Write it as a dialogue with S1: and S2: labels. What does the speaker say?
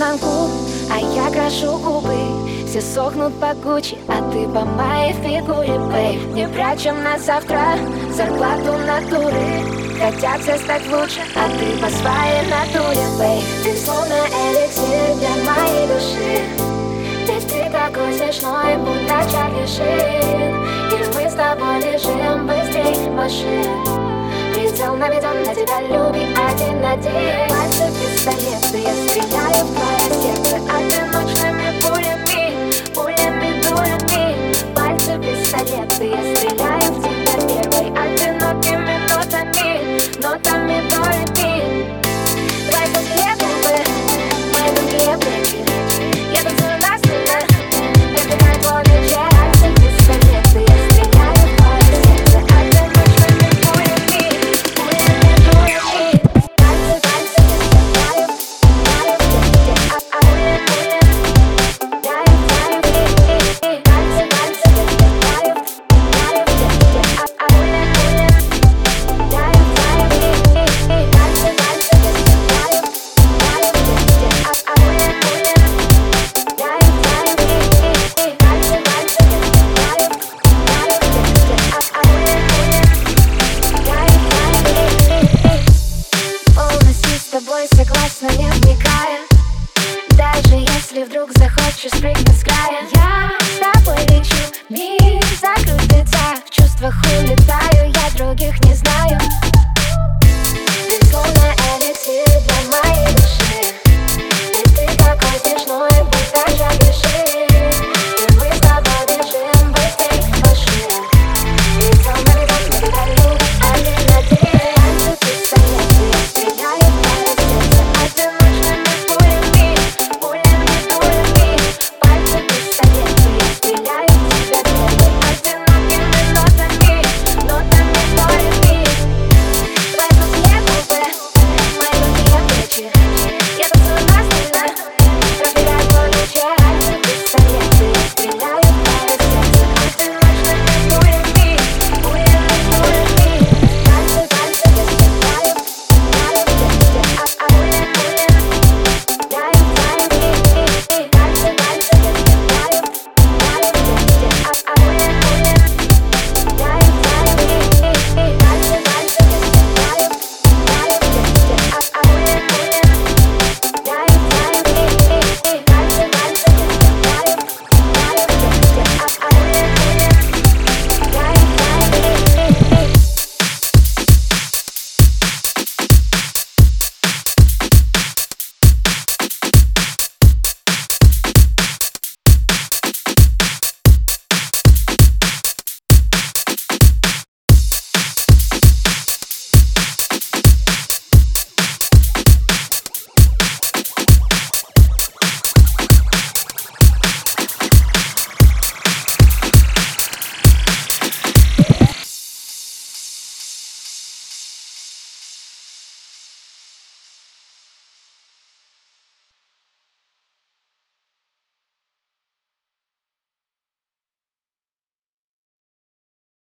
S1: Наизнанку, а я крашу губы. Все сохнут по Гуччи, а ты по моей фигуре, бейб Не прячем на завтра зарплату натуры Хотят все стать лучше, а ты по своей натуре, бейб Ты словно эликсир для моей души. Ведь ты такой смешной, будто Чарли Шин. И мы с тобой лежим быстрей машин. Прицел наведен на тебя, люби один Пальцы пистолеты, я стреляю в твое just bring